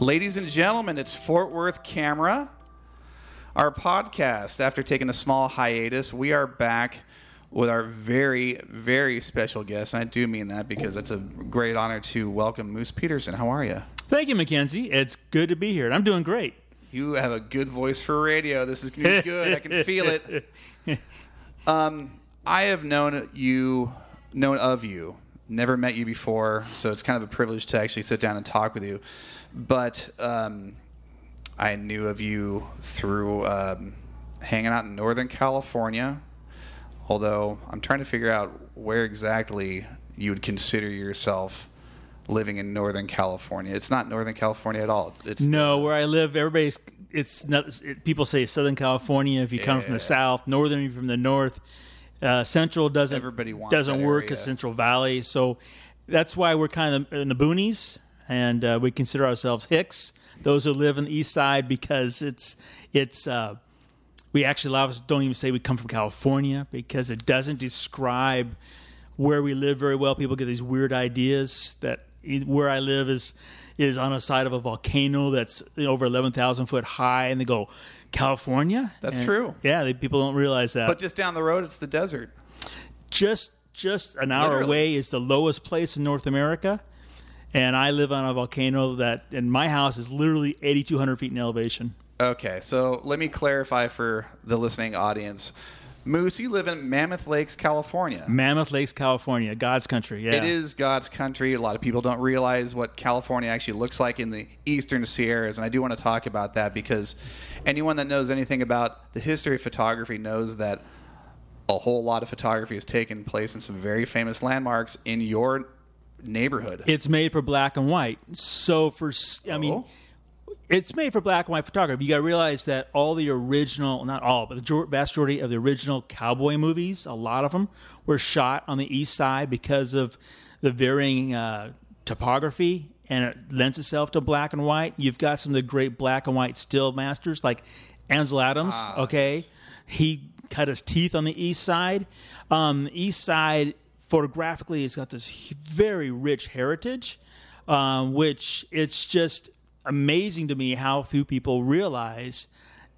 Ladies and gentlemen, it's Fort Worth Camera, our podcast. After taking a small hiatus, we are back with our very, very special guest. And I do mean that because it's a great honor to welcome Moose Peterson. How are you? Thank you, Mackenzie. It's good to be here. I'm doing great. You have a good voice for radio. This is going to be good. I can feel it. Um, I have known you, known of you, never met you before, so it's kind of a privilege to actually sit down and talk with you. But um, I knew of you through um, hanging out in Northern California. Although I'm trying to figure out where exactly you would consider yourself living in Northern California. It's not Northern California at all. It's, it's No, where I live, everybody's it's not. It, people say Southern California if you come from the south, Northern if you're from the north. Uh, Central doesn't Everybody doesn't work area. as Central Valley, so that's why we're kind of in the boonies, and uh, we consider ourselves Hicks. Those who live on the east side because it's it's. Uh, we actually a lot of us don't even say we come from California because it doesn't describe where we live very well. People get these weird ideas that where I live is is on the side of a volcano that's over eleven thousand foot high, and they go California. That's And- true. Yeah, they, people don't realize that. But just down the road, it's the desert. just just an hour Literally. away is the lowest place in North America. And I live on a volcano that, and my house is literally 8,200 feet in elevation. Okay, so let me clarify for the listening audience. Moose, you live in Mammoth Lakes, California. Mammoth Lakes, California, God's country. Yeah. It is God's country. A lot of people don't realize what California actually looks like in the eastern Sierras, and I do want to talk about that because anyone that knows anything about the history of photography knows that a whole lot of photography has taken place in some very famous landmarks in your neighborhood. It's made for black and white. So for I mean, Oh. it's made for black and white photography. You got to realize that all the original, not all, but the vast majority of the original cowboy movies, a lot of them were shot on the east side because of the varying uh, topography, and it lends itself to black and white. You've got some of the great black and white still masters like Ansel Adams. Ah, okay, yes. he cut his teeth on the east side. Um, east side, photographically, it's got this very rich heritage, um, which it's just amazing to me how few people realize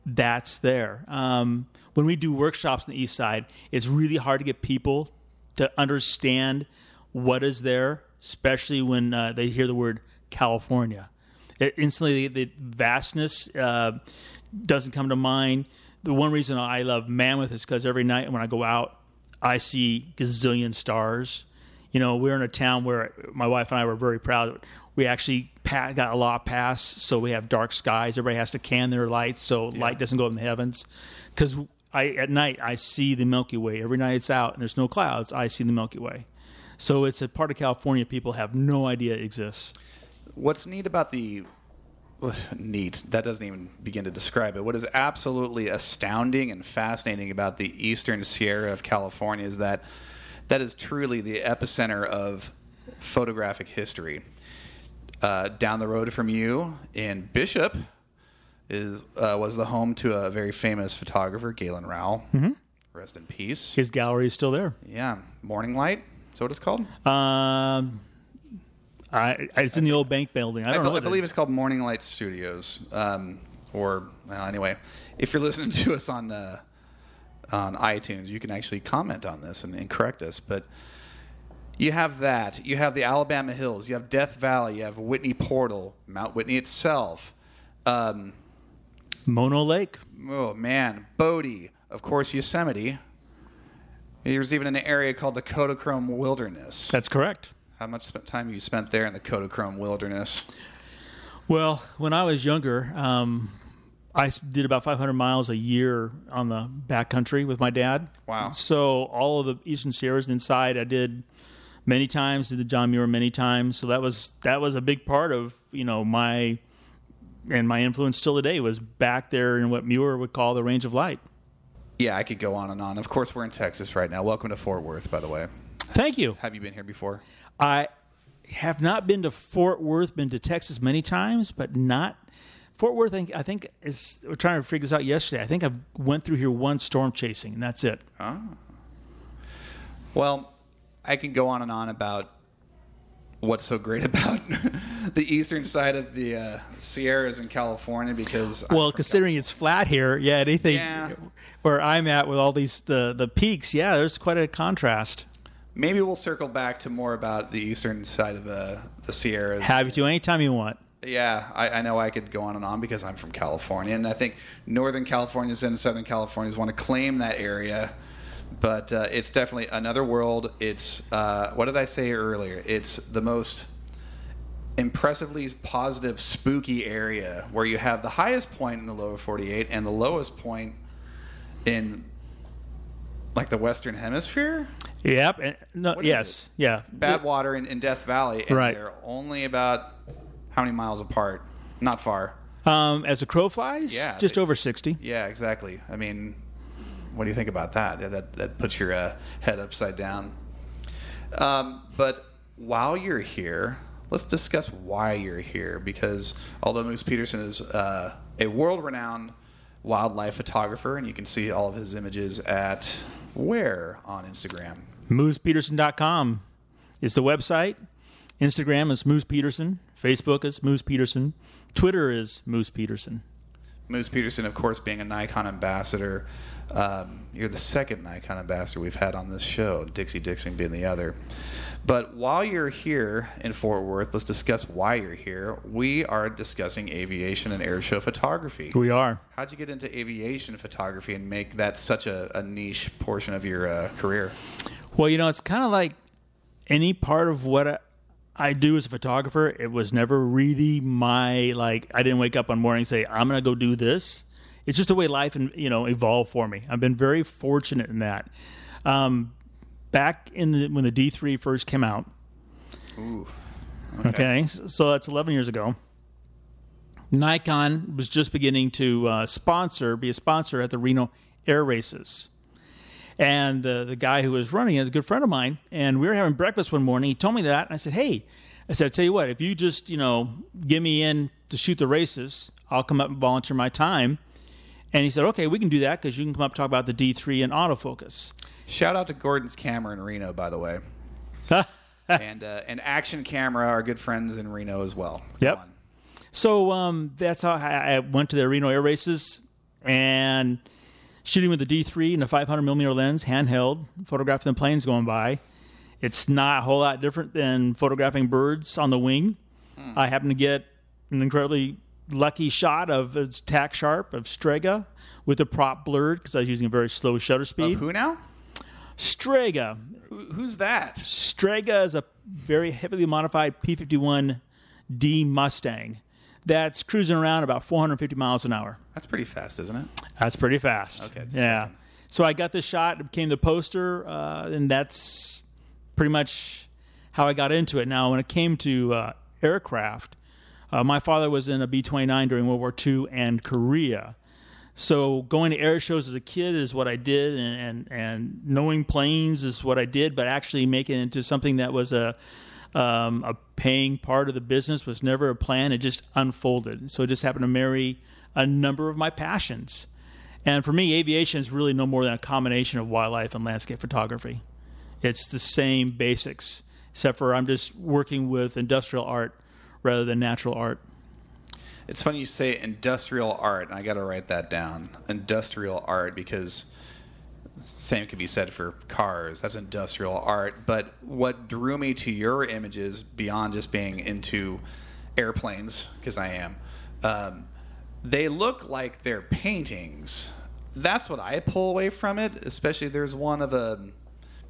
that's there. Um, when we do workshops on the east side, it's really hard to get people to understand what is there, especially when uh, they hear the word California. It, instantly, the, the vastness uh, doesn't come to mind. The one reason I love Mammoth is because every night when I go out, I see gazillion stars. You know, we're in a town where my wife and I were very proud. We actually got a law passed, so we have dark skies. Everybody has to can their lights so light doesn't go up in the heavens. Because I at night I see the Milky Way. Every night it's out and there's no clouds. I see the Milky Way. So it's a part of California people have no idea it exists. What's neat about the neat that doesn't even begin to describe it. What is absolutely astounding and fascinating about the Eastern Sierra of California is that that is truly the epicenter of photographic history. Uh, down the road from you in Bishop is uh, was the home to a very famous photographer, Galen Rowell. Mm-hmm. Rest in peace. His gallery is still there. yeah, Morning Light. Is that what it's called? Um, I, I- it's in the old bank building. I I, don't be- know. I believe it, it's called Morning Light Studios. Um, or well, anyway, if you're listening to us on uh, on iTunes, you can actually comment on this and, and correct us. But you have that. You have the Alabama Hills. You have Death Valley. You have Whitney Portal, Mount Whitney itself. Um, Mono Lake. oh man, Bodie. Of course, Yosemite. There's even an area called the Kodachrome Wilderness. That's correct. How much time you spent there in the Kodachrome Wilderness? Well, when I was younger, um, I did about 500 miles a year on the backcountry with my dad. Wow. So all of the Eastern Sierras inside, I did many times. Did the John Muir many times. So that was that was a big part of you know my and my influence still today was back there in what Muir would call the range of light. Yeah, I could go on and on. Of course, we're in Texas right now. Welcome to Fort Worth, by the way. Thank you. Have you been here before? I have not been to Fort Worth, been to Texas many times, but not Fort Worth. I think, I think is we're trying to figure this out yesterday. I think I went through here one storm chasing, and that's it. Well, I can go on and on about what's so great about the eastern side of the uh, Sierras in California because Well, considering it's flat here, yeah, anything Yeah. where I'm at with all these the the peaks, yeah, there's quite a contrast. Maybe we'll circle back to more about the eastern side of uh, the Sierras. Happy to anytime you want. yeah, I, I know I could go on and on because I'm from California, and I think Northern Californians and Southern Californians want to claim that area. But uh, it's definitely another world. It's uh, what did I say earlier? It's the most impressively positive, spooky area where you have the highest point in the lower 48 and the lowest point in like the Western Hemisphere. Yep. and- no, What is yes. Yeah. Badwater and, and Death Valley, and Right. they're only about how many miles apart? Not far. Um, as a crow flies, Yeah, just over sixty. Yeah, exactly. I mean, what do you think about that? Yeah, that that puts your uh, head upside down. Um, but while you're here, let's discuss why you're here. Because although Moose Peterson is uh, a world-renowned wildlife photographer, and you can see all of his images at where on Instagram. MoosePeterson.com is the website. Instagram is Moose Peterson. Facebook is Moose Peterson. Twitter is Moose Peterson. Moose Peterson, of course, being a Nikon ambassador. Um, you're the second Nikon ambassador we've had on this show, Dixie Dixon being the other. But while you're here in Fort Worth, let's discuss why you're here. We are discussing aviation and airshow photography. We are. How'd you get into aviation photography and make that such a, a niche portion of your uh, career? Well, you know, it's kind of like any part of what I, do as a photographer. It was never really my like. I didn't wake up one morning and say I'm going to go do this. It's just the way life and you know evolved for me. I've been very fortunate in that. Um, back in the when the D3 first came out. Ooh. Okay, so that's 11 years ago. Nikon was just beginning to uh, sponsor, be a sponsor at the Reno Air Races. And uh, the guy who was running it, a good friend of mine, and we were having breakfast one morning. He told me that, and I said, "Hey," I said, "I tell you what, if you just you know give me in to shoot the races, I'll come up and volunteer my time." And he said, "Okay, we can do that because you can come up and talk about the D3 and autofocus." Shout out to Gordon's Camera in Reno, by the way. and uh, and Action Camera are good friends in Reno as well. Yep. So um, that's how I, I went to the Reno Air Races and shooting with the D3 and a 500 millimeter lens, handheld, photographing the planes going by. It's not a whole lot different than photographing birds on the wing. Hmm. I happened to get an incredibly lucky shot of a tack sharp of Strega with the prop blurred because I was using a very slow shutter speed. Who now? Strega. Who's that? Strega is a very heavily modified P51D Mustang that's cruising around about 450 miles an hour. That's pretty fast, isn't it? That's pretty fast. Okay, Yeah. So I got this shot, became the poster, uh, and that's pretty much how I got into it. Now, when it came to uh, aircraft, uh, my father was in a B 29 during World War II and Korea. So going to air shows as a kid is what I did, and, and, and knowing planes is what I did, but actually making it into something that was a um, a paying part of the business was never a plan. It just unfolded. So it just happened to marry a number of my passions. And for me, aviation is really no more than a combination of wildlife and landscape photography. It's the same basics, except for I'm just working with industrial art rather than natural art. It's funny you say industrial art, and I got to write that down. Industrial art, because same could be said for cars. That's industrial art. But what drew me to your images beyond just being into airplanes, because I am, um, they look like they're paintings. That's what I pull away from it. Especially there's one of a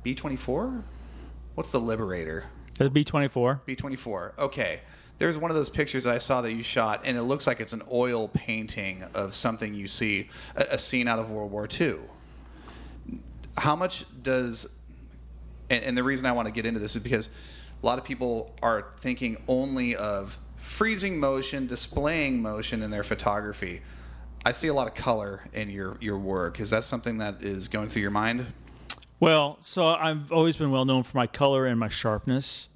B twenty four. What's the Liberator? The B24. B twenty four. Okay. There's one of those pictures that I saw that you shot, and it looks like it's an oil painting of something you see, a, a scene out of World War II. How much does, and, and the reason I want to get into this is because a lot of people are thinking only of freezing motion, displaying motion in their photography. I see a lot of color in your, your work. Is that something that is going through your mind? Well, so I've always been well known for my color and my sharpness.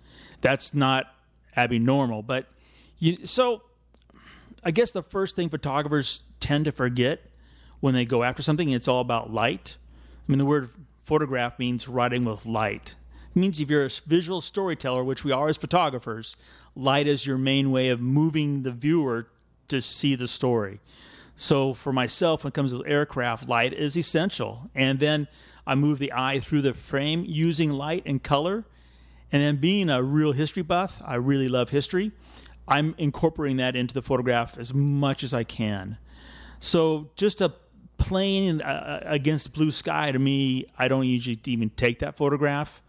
That's not abnormal, but you, so I guess the first thing photographers tend to forget when they go after something, it's all about light. I mean, the word photograph means writing with light. means if you're a visual storyteller, which we are as photographers, light is your main way of moving the viewer to see the story. So for myself, when it comes to aircraft, light is essential. And then I move the eye through the frame using light and color. And then being a real history buff, I really love history. I'm incorporating that into the photograph as much as I can. So just a plane uh, against blue sky to me, I don't usually even take that photograph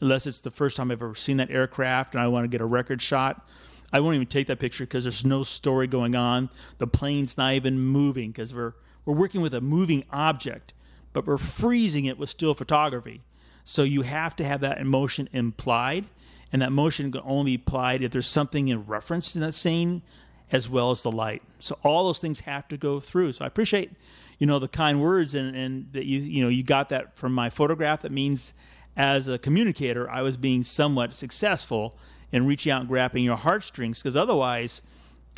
unless it's the first time I've ever seen that aircraft and I want to get a record shot. I won't even take that picture because there's no story going on. The plane's not even moving because we're we're working with a moving object, but we're freezing it with still photography. So you have to have that emotion implied, and that motion can only be applied if there's something in reference in that scene, as well as the light. So all those things have to go through. So I appreciate, you know, the kind words and, and that you you know you got that from my photograph. That means as a communicator, I was being somewhat successful in reaching out and grabbing your heartstrings because otherwise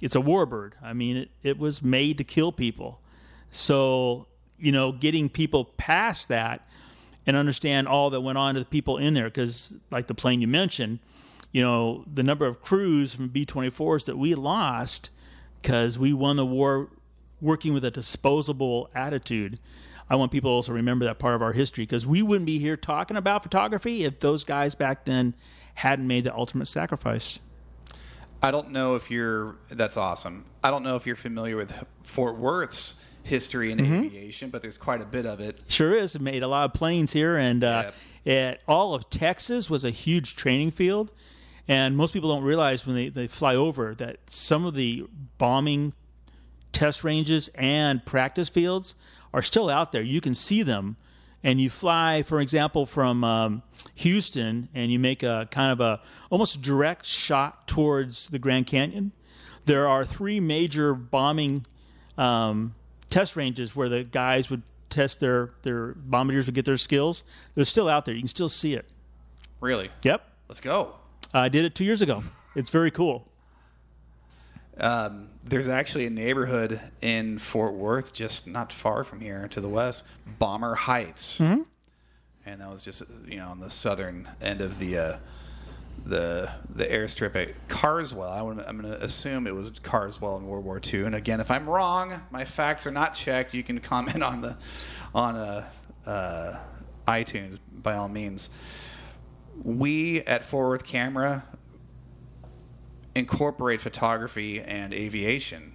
it's a warbird. I mean, it, it was made to kill people. So, you know, getting people past that and understand all that went on to the people in there because, like the plane you mentioned, you know, the number of crews from B 24s that we lost because we won the war working with a disposable attitude. I want people to also remember that part of our history because we wouldn't be here talking about photography if those guys back then hadn't made the ultimate sacrifice. I don't know if you're. That's awesome. I don't know if you're familiar with Fort Worth's history in mm-hmm. aviation, but there's quite a bit of it. Sure is. It made a lot of planes here, and uh, at all of Texas was a huge training field. And most people don't realize when they, they fly over that some of the bombing test ranges and practice fields are still out there. You can see them and you fly, for example, from um, Houston, and you make a kind of a almost direct shot towards the Grand Canyon, there are three major bombing um, test ranges where the guys would test their their bombardiers would get their skills. They're still out there. You can still see it. Really? Yep. Let's go. I did it two years ago. It's very cool. Um, there's actually a neighborhood in Fort Worth, just not far from here to the west, Bomber Heights, mm-hmm. and that was just you know on the southern end of the uh, the the airstrip at Carswell. I am going to assume it was Carswell in World War II. And again, if I'm wrong, my facts are not checked. You can comment on the on uh, uh, iTunes by all means. We at Fort Worth Camera incorporate photography and aviation.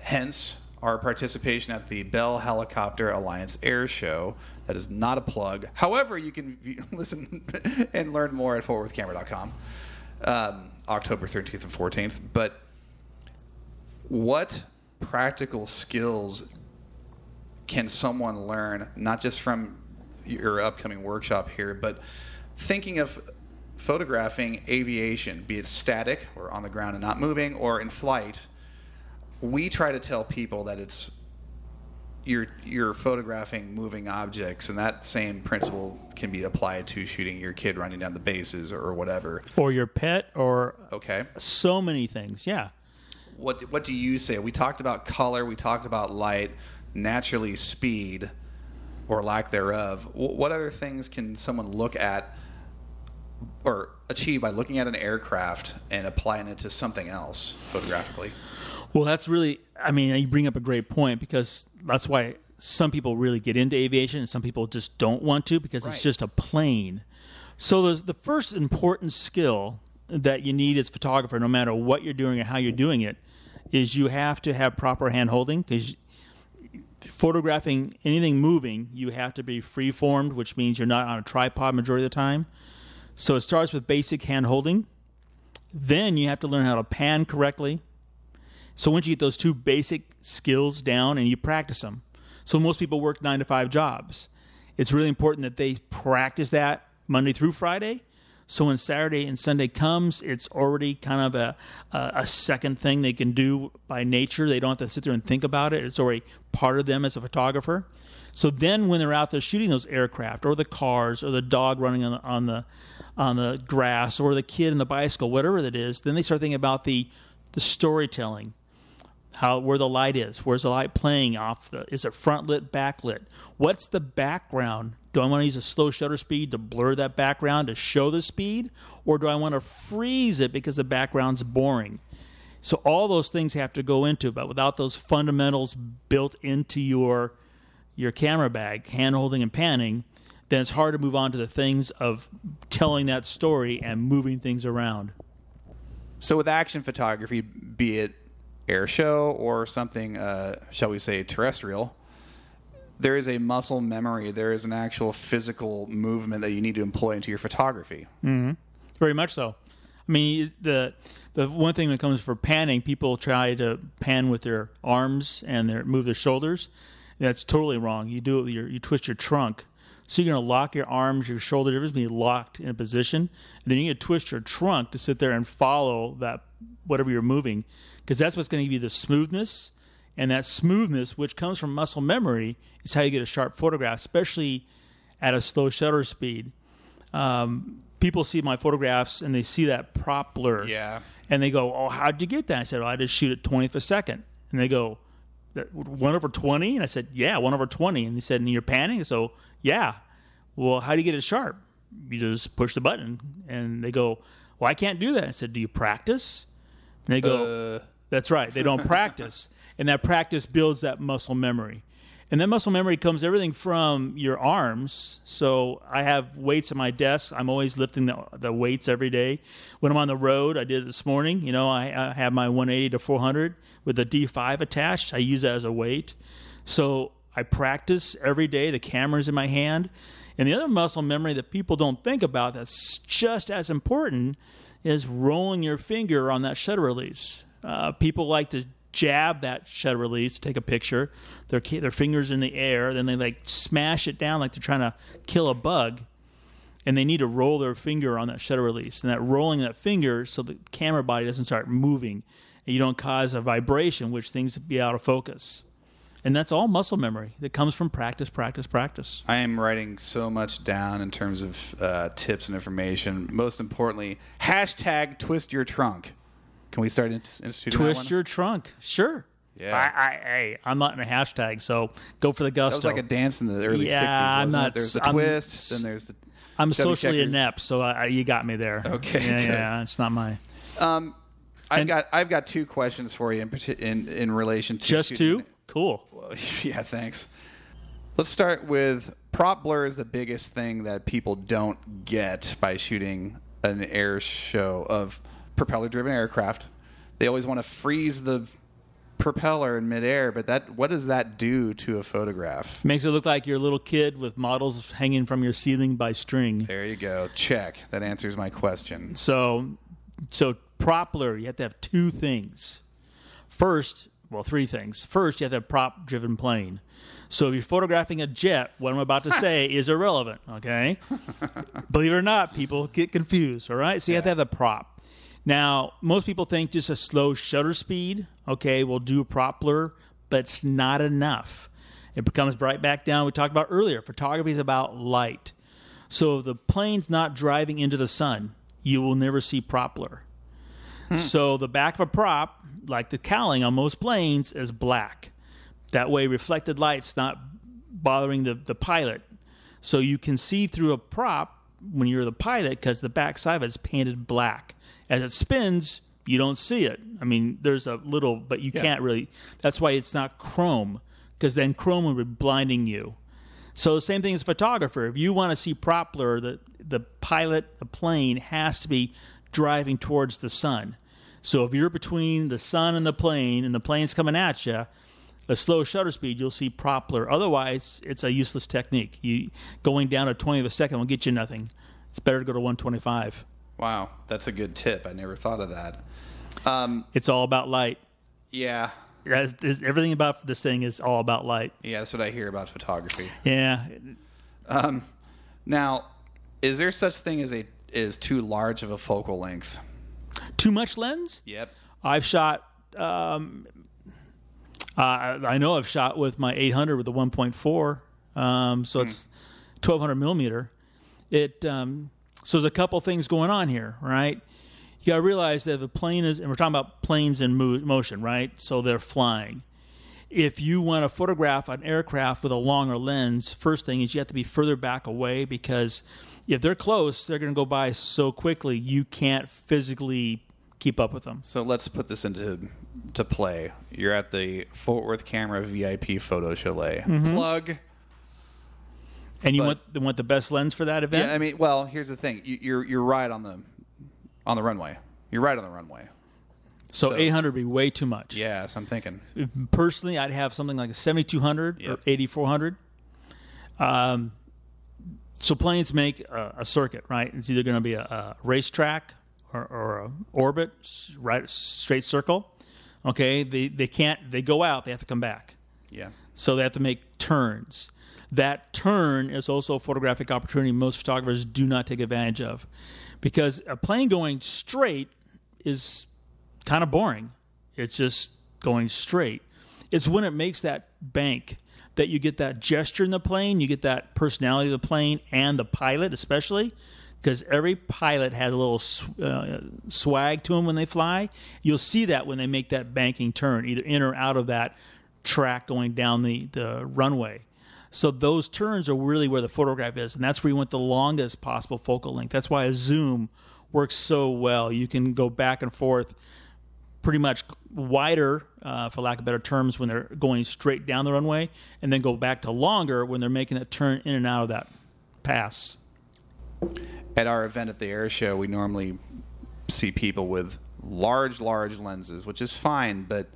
Hence, our participation at the Bell Helicopter Alliance Air Show. That is not a plug. However, you can view, listen and learn more at fortworthcamera.com, um, October 13th and 14th. But what practical skills can someone learn, not just from your upcoming workshop here, but thinking of photographing aviation, be it static or on the ground and not moving, or in flight, we try to tell people that it's you're you're photographing moving objects, and that same principle can be applied to shooting your kid running down the bases or whatever, or your pet, or okay, so many things. Yeah. What what do you say? We talked about color. We talked about light. Naturally, speed or lack thereof. What other things can someone look at or achieve by looking at an aircraft and applying it to something else photographically? Well, that's really, I mean, you bring up a great point because that's why some people really get into aviation and some people just don't want to because right. it's just a plane. So, the, the first important skill that you need as a photographer, no matter what you're doing or how you're doing it, is you have to have proper hand holding because photographing anything moving, you have to be free formed, which means you're not on a tripod majority of the time. So it starts with basic hand holding. Then you have to learn how to pan correctly. So once you get those two basic skills down and you practice them. So most people work nine to five jobs. It's really important that they practice that Monday through Friday. So when Saturday and Sunday comes, it's already kind of a, a, a second thing they can do by nature. They don't have to sit there and think about it. It's already part of them as a photographer. So then when they're out there shooting those aircraft or the cars or the dog running on the, on the on the grass or the kid in the bicycle, whatever it is, then they start thinking about the the storytelling, how where the light is, where's the light playing off the is it front lit, back lit? What's the background Do I want to use a slow shutter speed to blur that background to show the speed? Or do I want to freeze it because the background's boring? So all those things have to go into, it, but without those fundamentals built into your your camera bag, hand holding and panning, then it's hard to move on to the things of telling that story and moving things around. So with action photography, be it air show or something, uh, shall we say, terrestrial, there is a muscle memory. There is an actual physical movement that you need to employ into your photography. Mm-hmm. Very much so. I mean, the the one thing that comes for panning, people try to pan with their arms and their move their shoulders. That's totally wrong. You do it. Your, you twist your trunk, so you're going to lock your arms, your shoulders, everything's be locked in a position, and then you need to twist your trunk to sit there and follow that whatever you're moving, because that's what's going to give you the smoothness, and that smoothness, which comes from muscle memory, is how you get a sharp photograph, especially at a slow shutter speed um, people see my photographs and they see that prop blur. Yeah. And they go, Oh, how'd you get that? I said, well, I just shoot at 20th a second. And they go, "That- One over 20? And I said, Yeah, one over 20. And they said, And you're panning? So, yeah. Well, how do you get it sharp? You just push the button. And they go, Well, I can't do that. I said, Do you practice? And they go, Uh, that's right. They don't practice. And that practice builds that muscle memory. And that muscle memory comes everything from your arms. So I have weights at my desk. I'm always lifting the, the weights every day. When I'm on the road, I did it this morning. You know, I, I have my 180 to 400 with the D5 attached. I use that as a weight. So I practice every day. The camera's in my hand. And the other muscle memory that people don't think about that's just as important is rolling your finger on that shutter release. Uh, people like to jab that shutter release, take a picture, their their fingers in the air, then they like smash it down like they're trying to kill a bug, and they need to roll their finger on that shutter release, and that rolling that finger so the camera body doesn't start moving, and you don't cause a vibration, which things be out of focus. And that's all muscle memory that comes from practice, practice, practice. I am writing so much down in terms of uh, tips and information. Most importantly, hashtag twist your trunk. Can we start in- instituting that Twist your trunk, sure. Yeah. I, I, hey, I'm not in a hashtag, so go for the gusto. That was like a dance in the early Yeah, 60s. I'm wasn't it? There's the I'm- twist, then there's the. I'm socially checkers. inept, so I, I- you got me there. Okay, Yeah, yeah, it's not my. Um, I've And- got I've got two questions for you in in, in relation to Just shooting- two? Cool. yeah, thanks. Let's start with prop blur is the biggest thing that people don't get by shooting an air show of propeller driven aircraft. They always want to freeze the propeller in midair, but that what does that do to a photograph? Makes it look like you're a little kid with models hanging from your ceiling by string. There you go. Check. That answers my question. So, so propeller, you have to have two things. First, well, three things. First, you have to have a prop driven plane. So if you're photographing a jet, what I'm about to say is irrelevant, okay? Believe it or not, people get confused, all right? So you have to have the prop. Now, most people think just a slow shutter speed, okay, will do prop blur, but it's not enough. It becomes right back down. We talked about earlier. Photography is about light. So if the plane's not driving into the sun, you will never see prop blur. Hmm. So the back of a prop, like the cowling on most planes, is black. That way, reflected light's not bothering the, the pilot. So you can see through a prop when you're the pilot because the back side of it's painted black. As it spins, you don't see it. I mean, there's a little, but you can't really. That's why it's not chrome because then chrome would be blinding you. So the same thing as a photographer. If you want to see prop blur, the the pilot, the plane has to be driving towards the sun. So if you're between the sun and the plane, and the plane's coming at you, a slow shutter speed, you'll see prop blur. Otherwise, it's a useless technique. You going down to 20 of a second will get you nothing. It's better to go to 125. Wow, that's a good tip. I never thought of that. Um, It's all about light. yeah, Everything about this thing is all about light. yeah, that's what I hear about photography. Yeah, Now, is there such thing as a is too large of a focal length? too much lens. Yep. I've shot. Um, uh, I know I've shot with my 800 with the 1.4, um, so it's 1200 millimeter. It um, so there's a couple things going on here, right? You got to realize that the plane is, and we're talking about planes in mo- motion, right? So they're flying. if you want to photograph an aircraft with a longer lens, first thing is you have to be further back away because if they're close, they're going to go by so quickly you can't physically keep up with them. So let's put this into to play. You're at the Fort Worth Camera VIP Photo Chalet. Mm-hmm. Plug. And you But- want want the best lens for that event? Yeah, I mean, well, here's the thing. You, you're you're right on the on the runway. You're right on the runway. so, so- 800 would be way too much. Yeah, so I'm thinking. personally, I'd have something like a 7200 or 8400. Um, so planes make a, a circuit, right? It's either going to be a, a racetrack or, or a orbit, right, straight circle. Okay, they they can't. They go out. They have to come back. Yeah. So they have to make turns. That turn is also a photographic opportunity most photographers do not take advantage of because a plane going straight is kind of boring. It's just going straight. It's when it makes that bank that you get that gesture in the plane, you get that personality of the plane and the pilot, especially because every pilot has a little uh, swag to them when they fly. You'll see that when they make that banking turn, either in or out of that track going down the, the runway. So those turns are really where the photograph is, and that's where you want the longest possible focal length. That's why a zoom works so well. You can go back and forth pretty much wider, uh, for lack of better terms, when they're going straight down the runway, and then go back to longer when they're making that turn in and out of that pass. At our event at the air show, we normally see people with large, large lenses, which is fine, but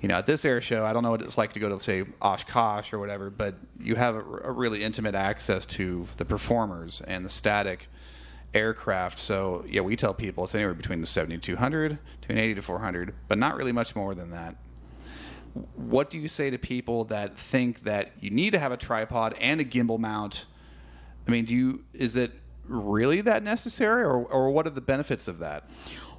you know, at this air show, I don't know what it's like to go to say Oshkosh or whatever, but you have a, a really intimate access to the performers and the static aircraft. So yeah, we tell people it's anywhere between the 7200 to an 80 to 400, but not really much more than that. What do you say to people that think that you need to have a tripod and a gimbal mount? I mean, do you is it really that necessary, or or what are the benefits of that?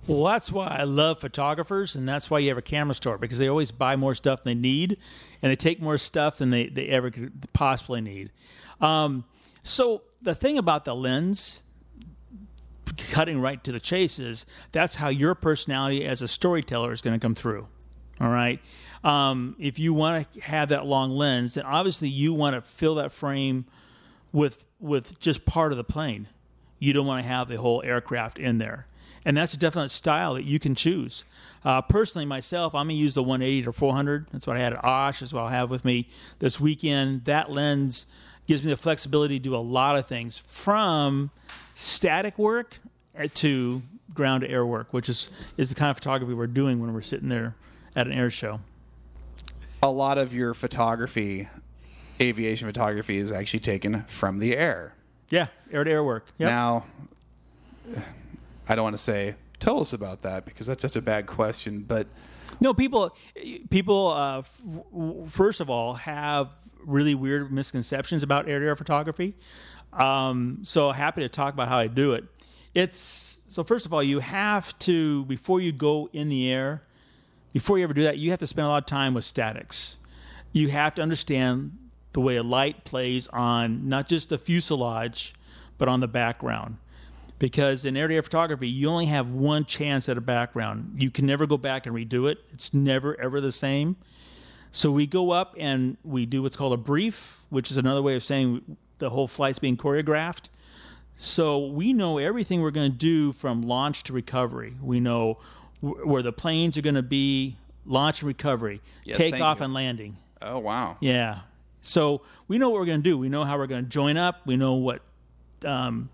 Well, that's why I love photographers, and that's why you have a camera store because they always buy more stuff than they need, and they take more stuff than they, they ever could possibly need. Um, so the thing about the lens, cutting right to the chase, is that's how your personality as a storyteller is going to come through. All right. Um, if you want to have that long lens, then obviously you want to fill that frame with with just part of the plane. You don't want to have the whole aircraft in there, and that's a definite style that you can choose. Uh, personally, myself, I'm gonna use the 180 to 400. That's what I had at Osh. That's what I'll have with me this weekend. That lens gives me the flexibility to do a lot of things, from static work to ground to air work, which is is the kind of photography we're doing when we're sitting there at an air show. A lot of your photography, aviation photography, is actually taken from the air. Yeah, air to air work. Yep. Now, I don't want to say tell us about that because that's such a bad question, but No, people, people. Uh, f- first of all, have really weird misconceptions about air-to-air photography. Um, so happy to talk about how I do it. It's so. First of all, you have to before you go in the air, before you ever do that, you have to spend a lot of time with statics. You have to understand the way a light plays on not just the fuselage, but on the background because in air-to-air photography you only have one chance at a background you can never go back and redo it it's never ever the same so we go up and we do what's called a brief which is another way of saying the whole flight's being choreographed so we know everything we're going to do from launch to recovery we know wh- where the planes are going to be launch and recovery Yes, take off you. and landing oh wow, yeah. So we know what we're going to do. We know how we're going to join up. We know what um,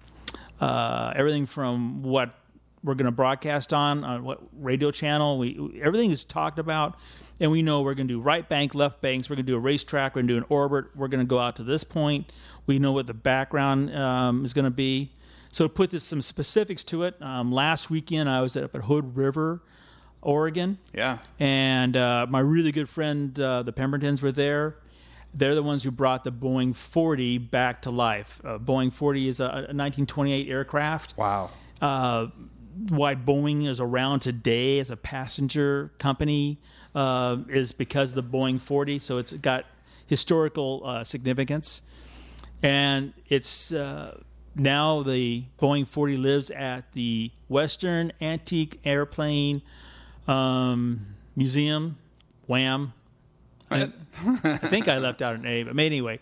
uh, everything from what we're going to broadcast on on what radio channel. We everything is talked about, and we know we're going to do right bank, left banks. We're going to do a racetrack. We're going to do an orbit. We're going to go out to this point. We know what the background um, is going to be. So to put this, some specifics to it. Um, last weekend I was up at Hood River, Oregon yeah, and uh, my really good friend, uh, the Pembertons, were there. They're the ones who brought the Boeing 40 back to life. Uh, Boeing 40 is a, a 1928 aircraft. wow, Uh, why Boeing is around today as a passenger company uh, is because of the Boeing 40. So it's got historical uh, significance. And it's uh, now the Boeing 40 lives at the Western Antique Airplane um, Museum, WAM, I, I think I left out an A, but anyway.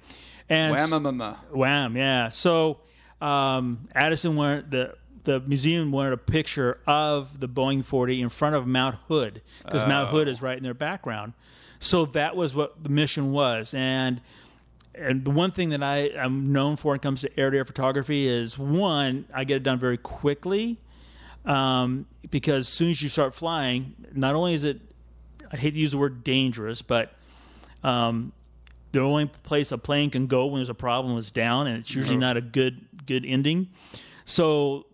And Whamma. Wham, yeah. So um, Addison wanted the the museum wanted a picture of the Boeing 40 in front of Mount Hood because Mount Hood is right in their background. So that was what the mission was, and and the one thing that I am known for when it comes to air to air photography is one, I get it done very quickly. Um, because as soon as you start flying, not only is it, I hate to use the word dangerous, but um, the only place a plane can go when there's a problem is down, and it's usually not a good good ending. So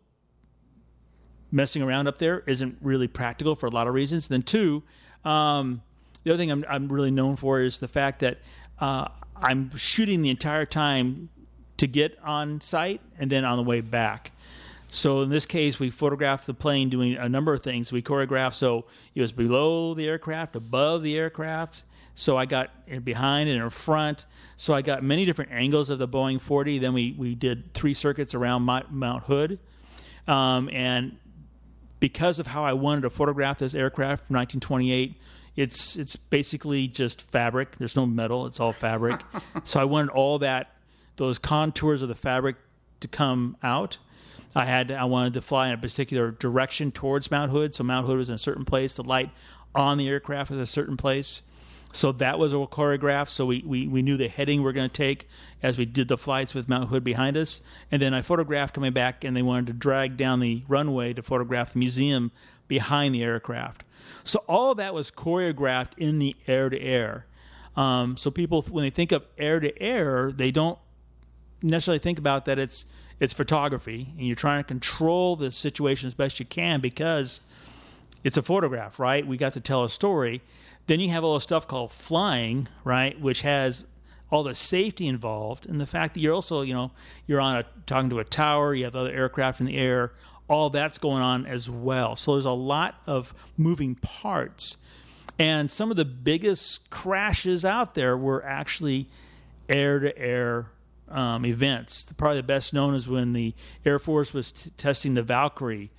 messing around up there isn't really practical for a lot of reasons. Then two, um, the other thing I'm, I'm really known for is the fact that uh, I'm shooting the entire time to get on site and then on the way back. So in this case, we photographed the plane doing a number of things. We choreographed so it was below the aircraft, above the aircraft. So I got in behind and in front. So I got many different angles of the Boeing 40. Then we, we did three circuits around Mount Hood. Um, and because of how I wanted to photograph this aircraft from 1928, it's it's basically just fabric. There's no metal; it's all fabric. so I wanted all that those contours of the fabric to come out. I had I wanted to fly in a particular direction towards Mount Hood, so Mount Hood was in a certain place. The light on the aircraft was a certain place. So that was all choreographed. So we, we, we knew the heading we are going to take as we did the flights with Mount Hood behind us. And then I photographed coming back, and they wanted to drag down the runway to photograph the museum behind the aircraft. So all that was choreographed in the air to air. So people, when they think of air to air, they don't necessarily think about that it's it's photography, and you're trying to control the situation as best you can because it's a photograph, right? We got to tell a story. Then you have all the stuff called flying, right, which has all the safety involved, and the fact that you're also, you know, you're on a talking to a tower, you have other aircraft in the air, all that's going on as well. So there's a lot of moving parts. And some of the biggest crashes out there were actually air to air events. Probably the best known is when the Air Force was t- testing the Valkyrie.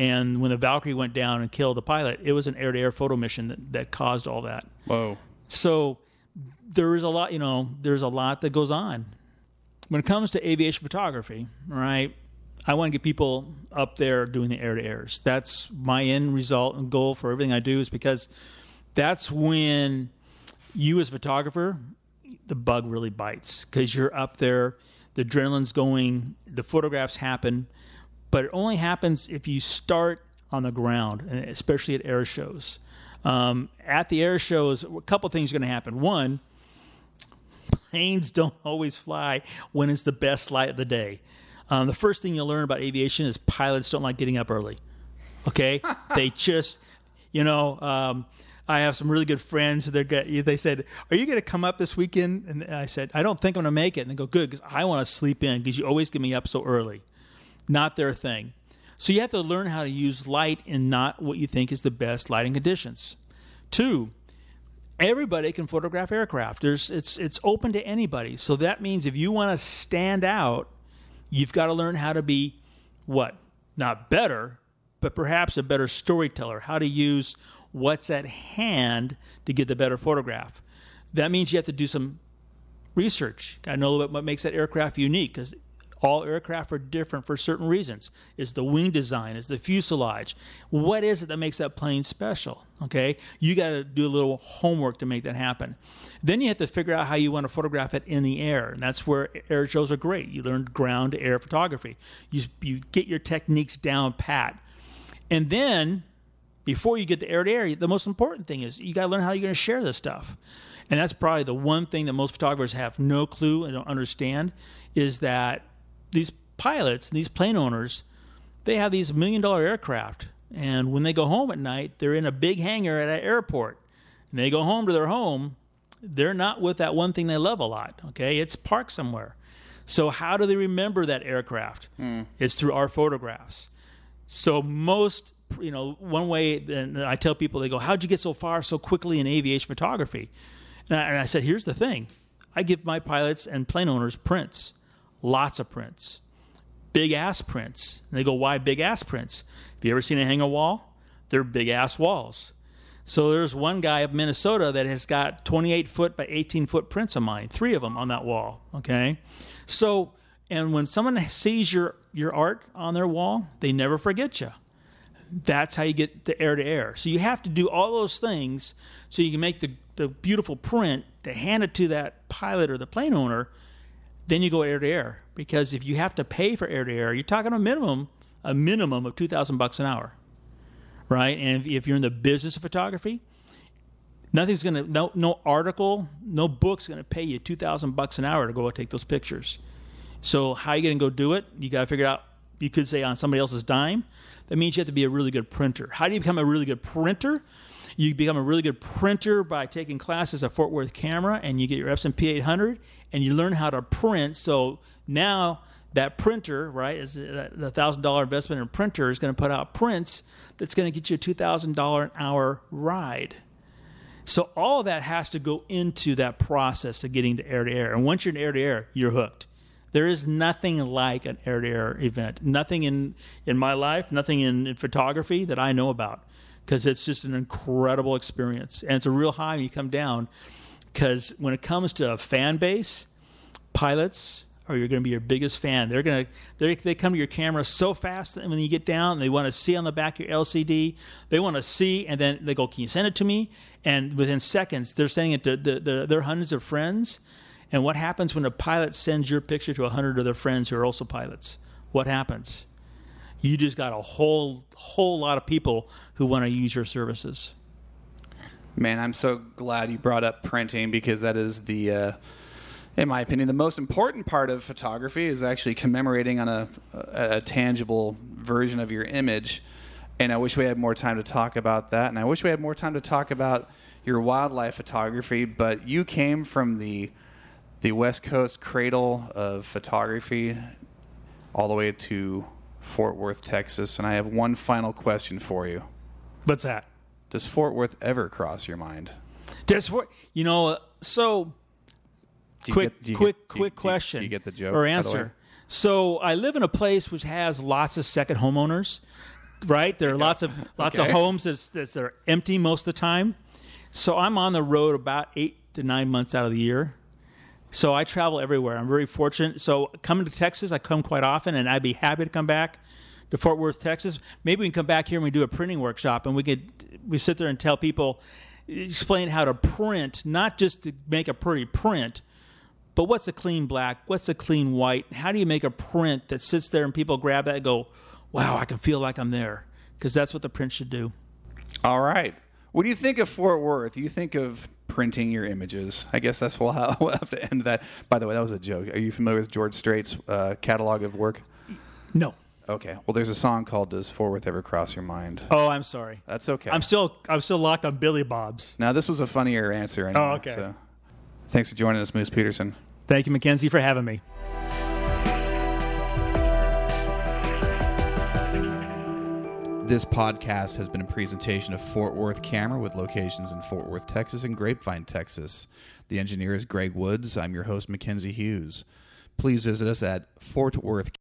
And when the Valkyrie went down and killed the pilot, it was an air to air photo mission that, that caused all that. Whoa. So there is a lot, you know, there's a lot that goes on. When it comes to aviation photography, right? I want to get people up there doing the air to airs. That's my end result and goal for everything I do is because that's when you as a photographer, the bug really bites because you're up there, the adrenaline's going, the photographs happen, but it only happens if you start on the ground, especially at air shows. Um, at the air shows, a couple things are going to happen. One, planes don't always fly when it's the best light of the day. Um, the first thing you'll learn about aviation is pilots don't like getting up early. Okay, they just, you know, um, I have some really good friends. They they said, "Are you going to come up this weekend?" And I said, "I don't think I'm going to make it." And they go, "Good, because I want to sleep in because you always get me up so early." Not their thing. So you have to learn how to use light in not what you think is the best lighting conditions. Two, everybody can photograph aircraft. There's it's it's open to anybody. So that means if you want to stand out You've got to learn how to be what? Not better, but perhaps a better storyteller, how to use what's at hand to get the better photograph. That means you have to do some research. I know what makes that aircraft unique because all aircraft are different for certain reasons. Is the wing design? Is the fuselage? What is it that makes that plane special? Okay, you got to do a little homework to make that happen. Then you have to figure out how you want to photograph it in the air, and that's where air shows are great. You learn ground air photography. You you get your techniques down pat, and then before you get to air to air, the most important thing is you got to learn how you're going to share this stuff. And that's probably the one thing that most photographers have no clue and don't understand is that these pilots, these plane owners, they have these million dollar aircraft. And when they go home at night, they're in a big hangar at an airport. And they go home to their home, they're not with that one thing they love a lot. Okay. It's parked somewhere. So, how do they remember that aircraft? Mm. It's through our photographs. So, most, you know, one way, and I tell people, they go, How'd you get so far so quickly in aviation photography? And I, and I said, Here's the thing I give my pilots and plane owners prints lots of prints, big ass prints. And they go, why big ass prints? Have you ever seen a hangar wall? They're big ass walls. So there's one guy of Minnesota that has got 28 foot by 18 foot prints of mine, three of them on that wall. Okay, so and when someone sees your your art on their wall, they never forget you. That's how you get the air to air. So you have to do all those things so you can make the the beautiful print to hand it to that pilot or the plane owner. Then you go air to air because if you have to pay for air to air, you're talking a minimum a minimum of two thousand bucks an hour, right? And if, if you're in the business of photography, nothing's gonna no no article, no book's gonna pay you two thousand bucks an hour to go take those pictures. So how are you gonna go do it? You got to figure out. You could say on somebody else's dime. That means you have to be a really good printer. How do you become a really good printer? You become a really good printer by taking classes at Fort Worth Camera, and you get your Epson P800, and you learn how to print. So now that printer, right, is uh, the thousand dollar investment in a printer is going to put out prints that's going to get you a two thousand dollar an hour ride. So all that has to go into that process of getting to air to air. And once you're in air to air, you're hooked. There is nothing like an air to air event. Nothing in, in my life, nothing in, in photography that I know about because it's just an incredible experience. And it's a real high when you come down because when it comes to a fan base, pilots, are you're going to be your biggest fan. They're going to they come to your camera so fast that when you get down, they want to see on the back of your LCD. They want to see, and then they go, "Can you send it to me?" And within seconds, they're sending it to the, the, their hundreds of friends. And what happens when a pilot sends your picture to a hundred of their friends who are also pilots? What happens? You just got a whole whole lot of people who want to use your services. Man, I'm so glad you brought up printing because that is the, uh, in my opinion, the most important part of photography is actually commemorating on a, a, a tangible version of your image. And I wish we had more time to talk about that. And I wish we had more time to talk about your wildlife photography. But you came from the the West Coast cradle of photography all the way to Fort Worth, Texas. And I have one final question for you. What's that? Does Fort Worth ever cross your mind? Does Fort, you know, uh, so you quick, get- you quick, do you- quick do you- question. Do you get the joke? or by the way? answer? So I live in a place which has lots of second homeowners. Right, there are lots of lots Okay. of homes that's, that's they're empty most of the time. So I'm on the road about eight to nine months out of the year. So I travel everywhere. I'm very fortunate. So coming to Texas, I come quite often, and I'd be happy to come back to Fort Worth, Texas. Maybe we can come back here and we do a printing workshop, and we could we sit there and tell people, explain how to print, not just to make a pretty print, but what's a clean black? What's a clean white? How do you make a print that sits there and people grab that and go, "Wow, I can feel like I'm there," because that's what the print should do. All right. What do you think of Fort Worth, you think of printing your images. I guess that's we'll, we'll have to end that. By the way, that was a joke. Are you familiar with George Strait's uh, catalog of work? No. Okay. Well, there's a song called "Does Fort Worth Ever Cross Your Mind?" Oh, I'm sorry. That's okay. I'm still I'm still locked on Billy Bob's. now, this was a funnier answer. Anyway, Oh, okay. So. Thanks for joining us, Moose Peterson. Thank you, Mackenzie, for having me. This podcast has been a presentation of Fort Worth Camera with locations in Fort Worth, Texas, and Grapevine, Texas. The engineer is Greg Woods. I'm your host, Mackenzie Hughes. Please visit us at Fort Worth